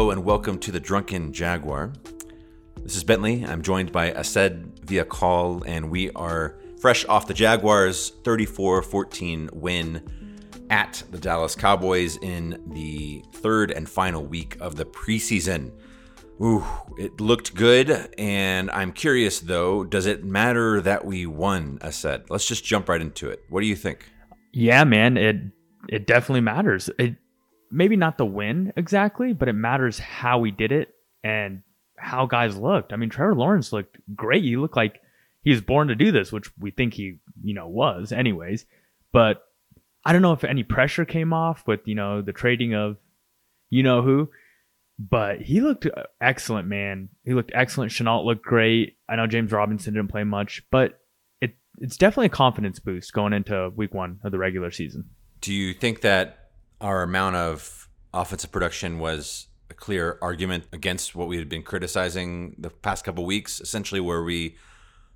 Hello and welcome to the Drunken Jaguar. This is Bentley. I'm joined by Asad via call, and we are fresh off the Jaguars' 34 14 win at the Dallas Cowboys in the third and final week of the preseason. Ooh, it looked good, and I'm curious though, does it matter that we won, Asad? Let's just jump right into it. What do you think? Yeah, man, it it definitely matters. It maybe not the win exactly, but it matters how we did it and how guys looked. I mean, Trevor Lawrence looked great. He looked like he was born to do this, which we think he, you know, was anyways. But I don't know if any pressure came off with, you know, the trading of you know who. But he looked excellent, man. He looked excellent. Shenault looked great. I know James Robinson didn't play much, but it it's definitely a confidence boost going into week one of the regular season. Do you think that our amount of offensive production was a clear argument against what we had been criticizing the past couple weeks, essentially where we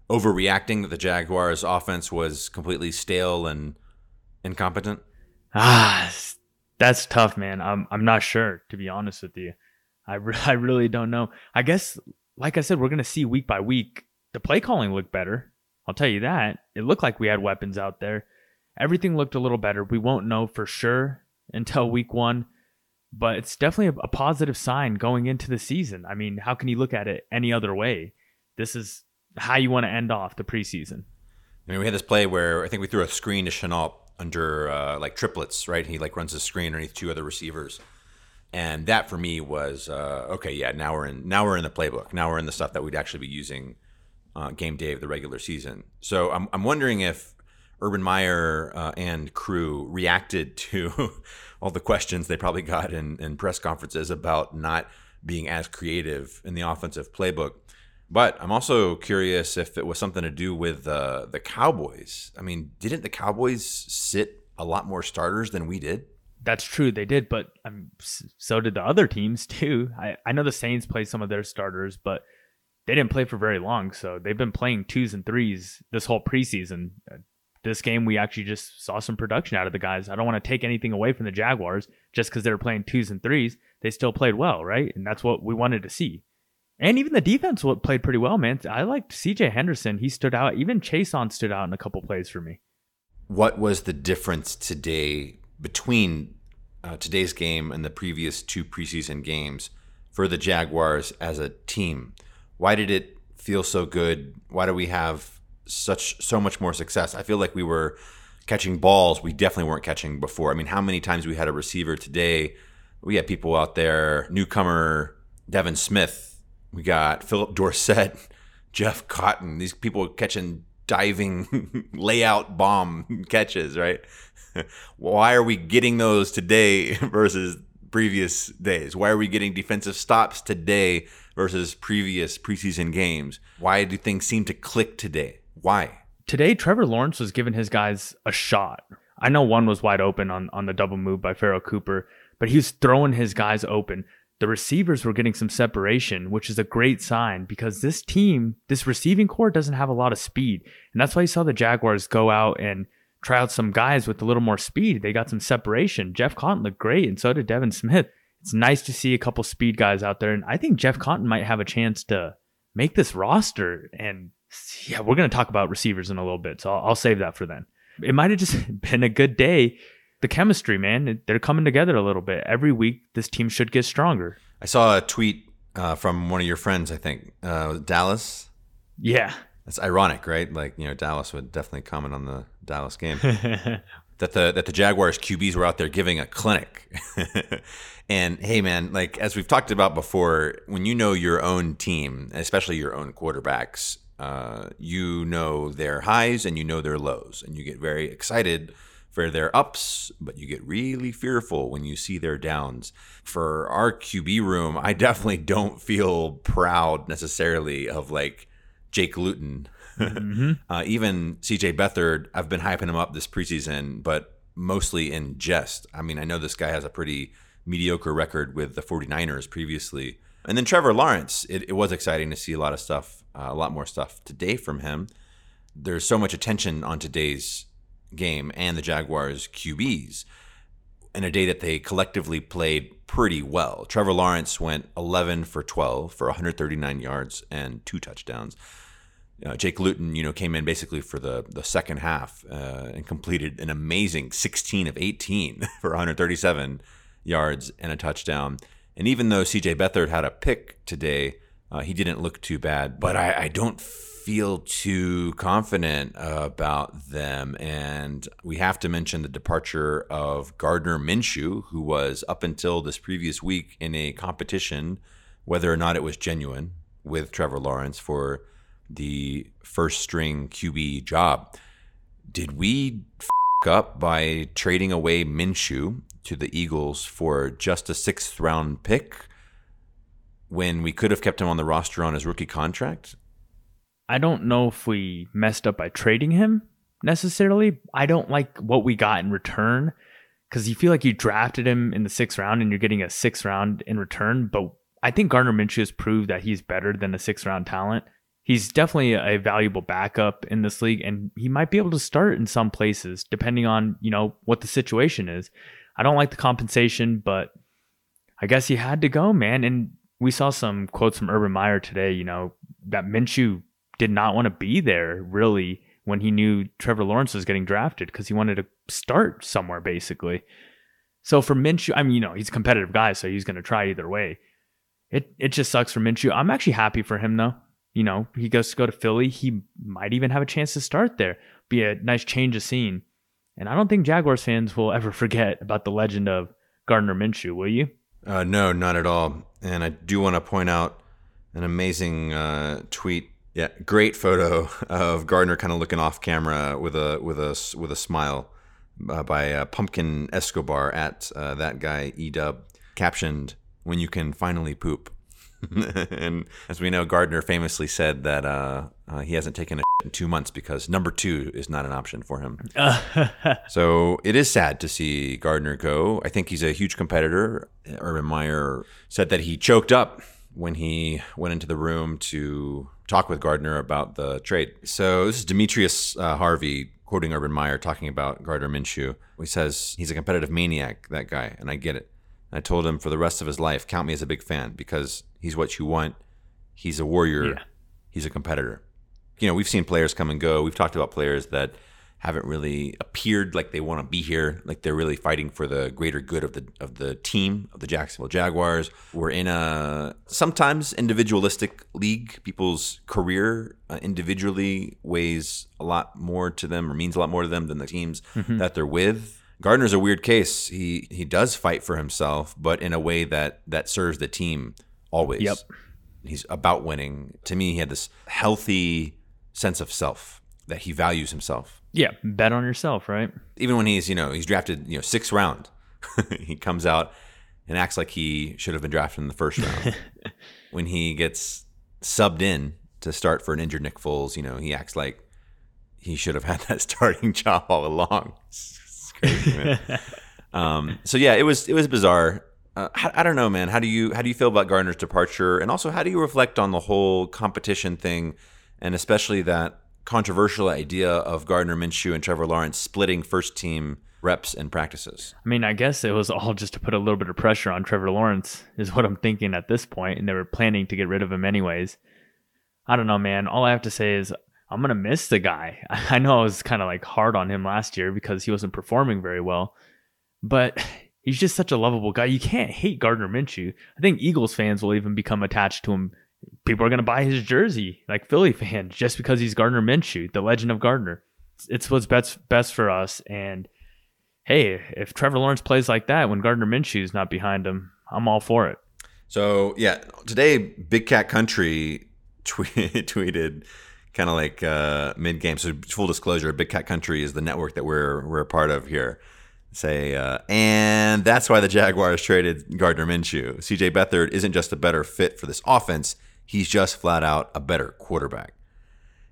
overreacting that the Jaguars offense was completely stale and incompetent? Ah, that's tough, man. I'm I'm not sure to be honest with you. I, re- I really don't know. I guess, like I said, we're to see week by week. The play calling looked better. I'll tell you that. It looked like we had weapons out there. Everything looked a little better. We won't know for sure until week one, but it's definitely a, a positive sign going into the season. I mean, how can you look at it any other way? This is how you want to end off the preseason. I mean, we had this play where I think we threw a screen to Shenault under uh, like triplets, right? He like runs the screen underneath two other receivers and that for me was uh, okay. Yeah, now we're in now we're in the playbook. Now we're in the stuff that we'd actually be using uh, game day of the regular season. So I'm I'm wondering if Urban Meyer uh, and crew reacted to all the questions they probably got in, in press conferences about not being as creative in the offensive playbook. But I'm also curious if it was something to do with uh, the Cowboys. I mean, didn't the Cowboys sit a lot more starters than we did? that's true. They did, but um, so did the other teams too. I, I know the Saints played some of their starters, but they didn't play for very long. So they've been playing twos and threes this whole preseason. This game, we actually just saw some production out of the guys. I don't want to take anything away from the Jaguars just because they were playing twos and threes. They still played well, right? And that's what we wanted to see. And even the defense played pretty well, man. I liked CJ Henderson. He stood out. Even Chaisson stood out in a couple plays for me. What was the difference today between uh, today's game and the previous two preseason games for the Jaguars as a team. Why did it feel so good? Why do we have such so much more success? I feel like we were catching balls we definitely weren't catching before. I mean, how many times we had a receiver today? We had people out there, newcomer Devin Smith. We got Philip Dorsett, Jeff Cotton. These people catching diving layout bomb catches, right? Why are we getting those today versus previous days? Why are we getting defensive stops today versus previous preseason games? Why do things seem to click today? Why? Today, Trevor Lawrence was giving his guys a shot. I know one was wide open on, on the double move by Pharoh Cooper, but he was throwing his guys open the receivers were getting some separation, which is a great sign because this team, this receiving corps doesn't have a lot of speed. And that's why you saw the Jaguars go out and try out some guys with a little more speed. They got some separation. Jeff Cotton looked great, and so did Devin Smith. It's nice to see a couple speed guys out there, and I think Jeff Cotton might have a chance to make this roster. And yeah, we're going to talk about receivers in a little bit, so I'll, I'll save that for then. It might have just been a good day. The chemistry, man, they're coming together a little bit. Every week, this team should get stronger. I saw a tweet uh, from one of your friends, I think, uh, Dallas. Yeah. That's ironic, right? Like you know, Dallas would definitely comment on the Dallas game. that the that the Jaguars QBs were out there giving a clinic. and hey, man, like as we've talked about before, when you know your own team, especially your own quarterbacks, uh, you know their highs and you know their lows, and you get very excited for their ups, but you get really fearful when you see their downs. For our QB room, I definitely don't feel proud necessarily of like Jake Luton. Mm-hmm. uh, even CJ Beathard, I've been hyping him up this preseason, but mostly in jest. I mean, I know this guy has a pretty mediocre record with the 49ers previously. And then Trevor Lawrence, it, it was exciting to see a lot of stuff, uh, a lot more stuff today from him. There's so much attention on today's game and the Jaguars QBs. in a day that they collectively played pretty well. Trevor Lawrence went 11 for 12 for 139 yards and two touchdowns. Uh, Jake Luton, you know, came in basically for the the second half uh, and completed an amazing 16 of 18 for 137 yards and a touchdown. And even though CJ Beathard had a pick today, uh, he didn't look too bad. But I, I don't feel too confident about them. And we have to mention the departure of Gardner Minshew, who was up until this previous week in a competition, whether or not it was genuine, with Trevor Lawrence for the first string QB job. Did we f- up by trading away Minshew to the Eagles for just a sixth round pick when we could have kept him on the roster on his rookie contract? I don't know if we messed up by trading him necessarily. I don't like what we got in return because you feel like you drafted him in the sixth round and you're getting a sixth round in return. But I think Gardner Minshew has proved that he's better than a sixth round talent. He's definitely a valuable backup in this league, and he might be able to start in some places depending on you know what the situation is. I don't like the compensation, but I guess he had to go, man. And we saw some quotes from Urban Meyer today. You know that Minshew did not want to be there really when he knew Trevor Lawrence was getting drafted because he wanted to start somewhere basically. So for Minshew, I mean, you know, he's a competitive guy, so he's going to try either way. It it just sucks for Minshew. I'm actually happy for him though. You know, he goes to go to Philly. He might even have a chance to start there. Be a nice change of scene. And I don't think Jaguars fans will ever forget about the legend of Gardner Minshew, will you? Uh, no, not at all. And I do want to point out an amazing uh, tweet yeah, great photo of Gardner kind of looking off camera with a with a with a smile uh, by uh, Pumpkin Escobar at uh, that guy Edub captioned "When you can finally poop." and as we know, Gardner famously said that uh, uh, he hasn't taken a in two months because number two is not an option for him. so it is sad to see Gardner go. I think he's a huge competitor. Urban Meyer said that he choked up when he went into the room to talk with Gardner about the trade. So this is Demetrius uh, Harvey quoting Urban Meyer talking about Gardner Minshew. He says he's a competitive maniac, that guy, and I get it. I told him for the rest of his life, count me as a big fan because he's what you want. He's a warrior. Yeah. He's a competitor. You know, we've seen players come and go. We've talked about players that haven't really appeared like they want to be here, like they're really fighting for the greater good of the of the team of the Jacksonville Jaguars. We're in a sometimes individualistic league. People's career uh, individually weighs a lot more to them or means a lot more to them than the teams mm-hmm. that they're with. Gardner's a weird case. He he does fight for himself, but in a way that that serves the team always. Yep. He's about winning. To me, he had this healthy sense of self that he values himself yeah, bet on yourself, right? Even when he's, you know, he's drafted, you know, sixth round, he comes out and acts like he should have been drafted in the first round. when he gets subbed in to start for an injured Nick Foles, you know, he acts like he should have had that starting job all along. Crazy, man. um, so yeah, it was it was bizarre. Uh, I, I, don't know, man. How do you how do you feel about Gardner's departure, and also how do you reflect on the whole competition thing, and especially that controversial idea of Gardner Minshew and Trevor Lawrence splitting first team reps and practices. I mean, I guess it was all just to put a little bit of pressure on Trevor Lawrence, is what I'm thinking at this point, and they were planning to get rid of him anyways. I don't know, man. All I have to say is I'm gonna miss the guy. I know I was kind of like hard on him last year because he wasn't performing very well, but he's just such a lovable guy. You can't hate Gardner Minshew. I think Eagles fans will even become attached to him people are to buy his jersey, like Philly fans, just because he's Gardner Minshew, the legend of Gardner. It's what's best best for us. And hey, if Trevor Lawrence plays like that when Gardner Minshew's not behind him, I'm all for it. So yeah, today Big Cat Country tweet, tweeted kind of like uh, mid game. So full disclosure, Big Cat Country is the network that we're we're a part of here. Say, uh, and that's why the Jaguars traded Gardner Minshew. CJ Beathard isn't just a better fit for this offense He's just flat out a better quarterback.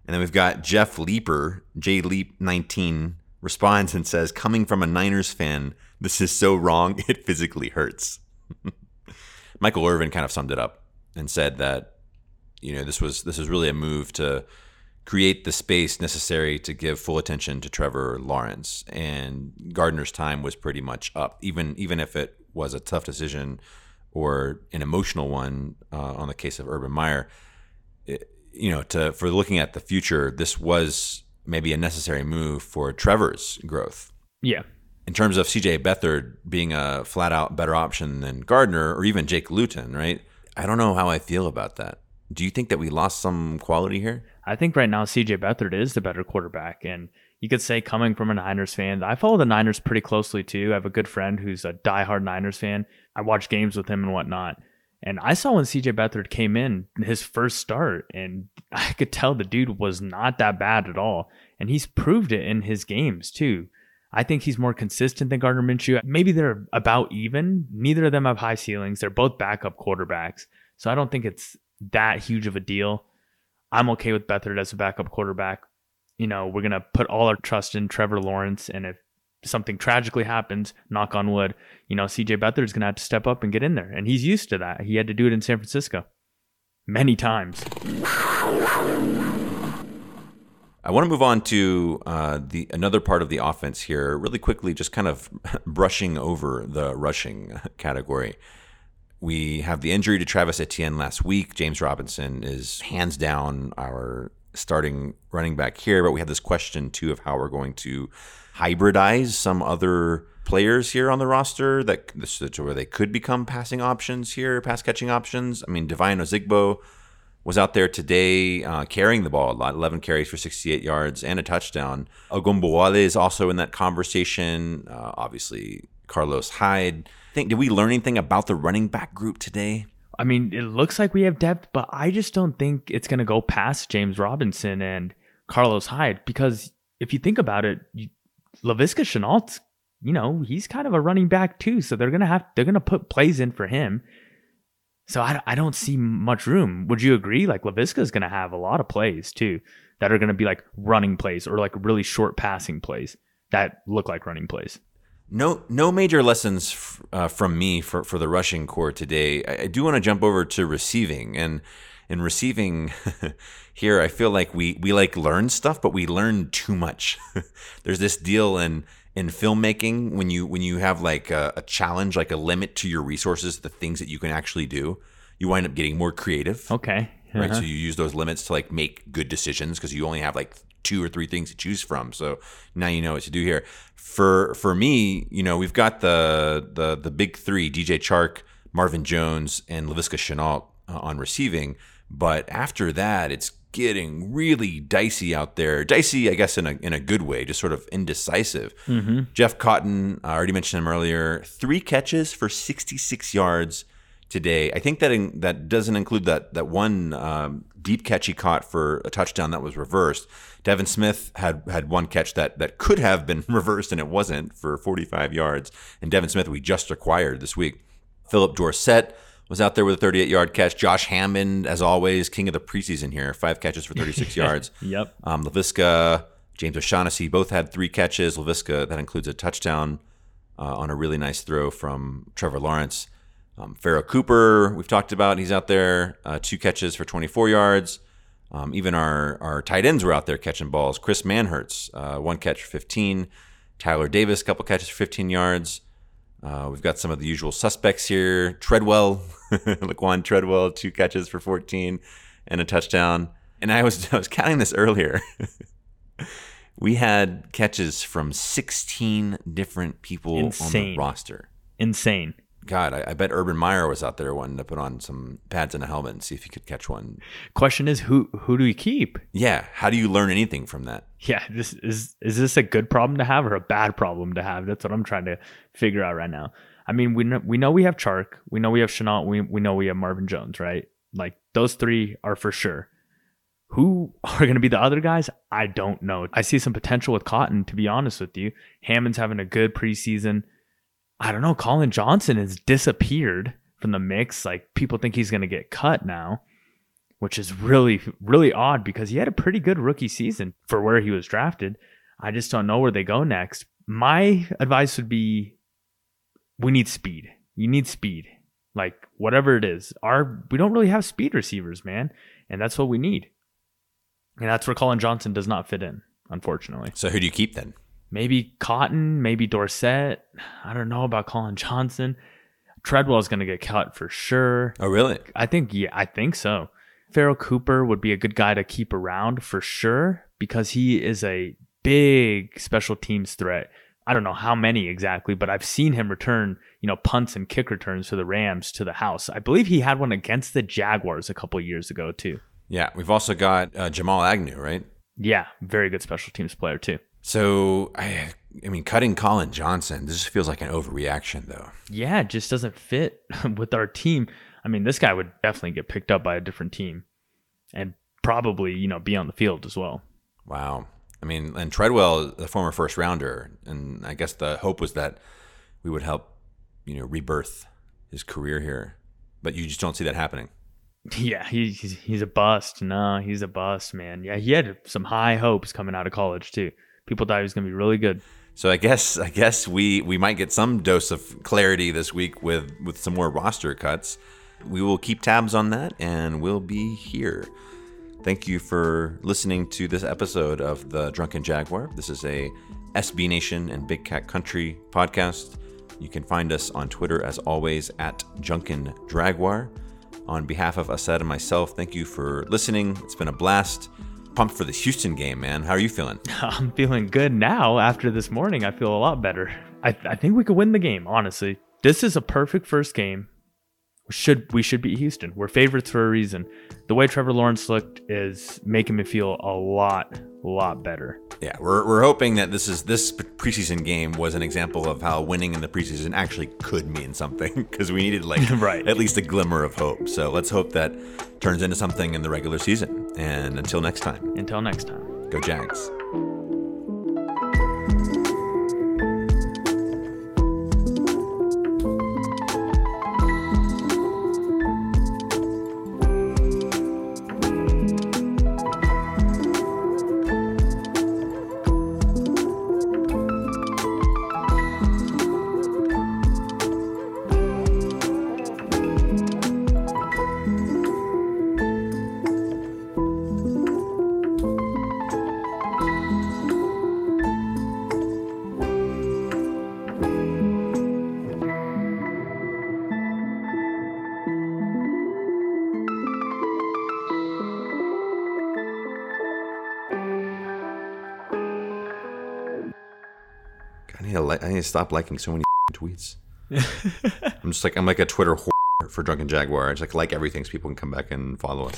And then we've got Jeff Leeper, J Leap 19, responds and says, Coming from a Niners fan, this is so wrong, it physically hurts. Michael Irvin kind of summed it up and said that, you know, this was this was really a move to create the space necessary to give full attention to Trevor Lawrence. And Gardner's time was pretty much up, even even if it was a tough decision or an emotional one uh, on the case of Urban Meyer. It, you know, to for looking at the future, this was maybe a necessary move for Trevor's growth. Yeah. In terms of CJ Beathard being a flat out better option than Gardner or even Jake Luton, right? I don't know how I feel about that. Do you think that we lost some quality here? I think right now CJ Beathard is the better quarterback. And you could say, coming from a Niners fan, I follow the Niners pretty closely too. I have a good friend who's a diehard Niners fan. I watch games with him and whatnot. And I saw when CJ Beathard came in his first start, and I could tell the dude was not that bad at all. And he's proved it in his games too. I think he's more consistent than Gardner Minshew. Maybe they're about even. Neither of them have high ceilings. They're both backup quarterbacks. So I don't think it's that huge of a deal. I'm okay with Beathard as a backup quarterback. You know, we're going to put all our trust in Trevor Lawrence. And if something tragically happens, knock on wood, you know, CJ Beathard is going to have to step up and get in there. And he's used to that. He had to do it in San Francisco many times. I want to move on to uh, the another part of the offense here, really quickly, just kind of brushing over the rushing category. We have the injury to Travis Etienne last week. James Robinson is hands down our starting running back here, but we have this question too of how we're going to hybridize some other players here on the roster that where they could become passing options here, pass catching options. I mean, Devine Ozigbo was out there today uh, carrying the ball a lot, 11 carries for 68 yards and a touchdown. Ogunbowale is also in that conversation. Uh, obviously, Carlos Hyde think did we learn anything about the running back group today? I mean, it looks like we have depth, but I just don't think it's going to go past James Robinson and Carlos Hyde because if you think about it, you, Laviska Shenault's, you know, he's kind of a running back too, so they're gonna have they're gonna put plays in for him. So I, I don't see much room. Would you agree? Like Laviska is gonna have a lot of plays too that are gonna be like running plays or like really short passing plays that look like running plays. No, no major lessons f- uh, from me for, for the rushing corps today. I, I do want to jump over to receiving, and in receiving here, I feel like we we like learn stuff, but we learn too much. There's this deal in in filmmaking when you when you have like a, a challenge, like a limit to your resources, the things that you can actually do, you wind up getting more creative. Okay. Uh-huh. Right. So you use those limits to like make good decisions because you only have like two or three things to choose from. So now you know what to do here. For for me, you know, we've got the the the big three: DJ Chark, Marvin Jones, and Laviska Shenault uh, on receiving. But after that, it's getting really dicey out there. Dicey, I guess, in a in a good way, just sort of indecisive. Mm-hmm. Jeff Cotton, I already mentioned him earlier. Three catches for 66 yards today. I think that in, that doesn't include that that one um, deep catch he caught for a touchdown that was reversed. Devin Smith had had one catch that that could have been reversed and it wasn't for 45 yards. And Devin Smith we just acquired this week. Philip Dorsett was out there with a 38 yard catch. Josh Hammond, as always, king of the preseason here, five catches for 36 yards. Yep. Um, Laviska, James O'Shaughnessy both had three catches. Laviska that includes a touchdown uh, on a really nice throw from Trevor Lawrence. Um, Pharoh Cooper, we've talked about. He's out there, uh, two catches for 24 yards. Um, even our, our tight ends were out there catching balls. Chris Manhertz, uh, one catch for 15. Tyler Davis, a couple catches for 15 yards. Uh, we've got some of the usual suspects here. Treadwell, Laquan Treadwell, two catches for 14 and a touchdown. And I was I was counting this earlier. we had catches from 16 different people Insane. on the roster. Insane. God, I, I, bet Urban Meyer was out there wanting to put on some pads and a helmet and see if he could catch one. Question is, who who do we keep? Yeah, how do you learn anything from that? Yeah, this is is this a good problem to have or a bad problem to have? That's what I'm trying to figure out right now. I mean, we know we know we have Chark, we know we have Shenault, we we know we have Marvin Jones, right? Like those three are for sure. Who are going to be the other guys? I don't know. I see some potential with Cotton, to be honest with you. Hammond's having a good preseason. I don't know. Colin Johnson has disappeared from the mix. Like people think he's going to get cut now, which is really, really odd because he had a pretty good rookie season for where he was drafted. I just don't know where they go next. My advice would be we need speed. You need speed. Like whatever it is. Our we don't really have speed receivers, man. And that's what we need. And that's where Colin Johnson does not fit in, unfortunately. So who do you keep then? Maybe Cotton, maybe Dorsett. I don't know about Colin Johnson. Treadwell's going to get cut for sure. Oh, really? I think, yeah, I think so. Pharoh Cooper would be a good guy to keep around for sure because he is a big special teams threat. I don't know how many exactly, but I've seen him return, you know, punts and kick returns for the Rams to the house. I believe he had one against the Jaguars a couple years ago too. Yeah, we've also got uh, Jamal Agnew, right? Yeah, very good special teams player too. So I, I mean, cutting Colin Johnson, this feels like an overreaction, though. Yeah, it just doesn't fit with our team. I mean, this guy would definitely get picked up by a different team, and probably you know be on the field as well. Wow. I mean, and Treadwell, the former first rounder, and I guess the hope was that we would help, you know, rebirth his career here, but you just don't see that happening. Yeah, he's he's a bust. No, he's a bust, man. Yeah, he had some high hopes coming out of college too. People thought he was going to be really good. So I guess I guess we we might get some dose of clarity this week with with some more roster cuts. We will keep tabs on that, and we'll be here. Thank you for listening to this episode of the Drunken Jaguar. This is a SB Nation and Big Cat Country podcast. You can find us on Twitter as always at Junkin Dragwar. On behalf of Asad and myself, thank you for listening. It's been a blast. Pumped for this Houston game, man. How are you feeling? I'm feeling good now. After this morning, I feel a lot better. I, I think we could win the game, honestly. This is a perfect first game should we should beat Houston. We're favorites for a reason. The way Trevor Lawrence looked is making me feel a lot, lot better. Yeah, we're, we're hoping that this is this preseason game was an example of how winning in the preseason actually could mean something because we needed like right. at least a glimmer of hope. So let's hope that turns into something in the regular season. And until next time. Until next time. Go Jags. Need to stop liking so many tweets. I'm just like I'm like a Twitter whore for Drunken Jaguar. I just like like everything so people can come back and follow us.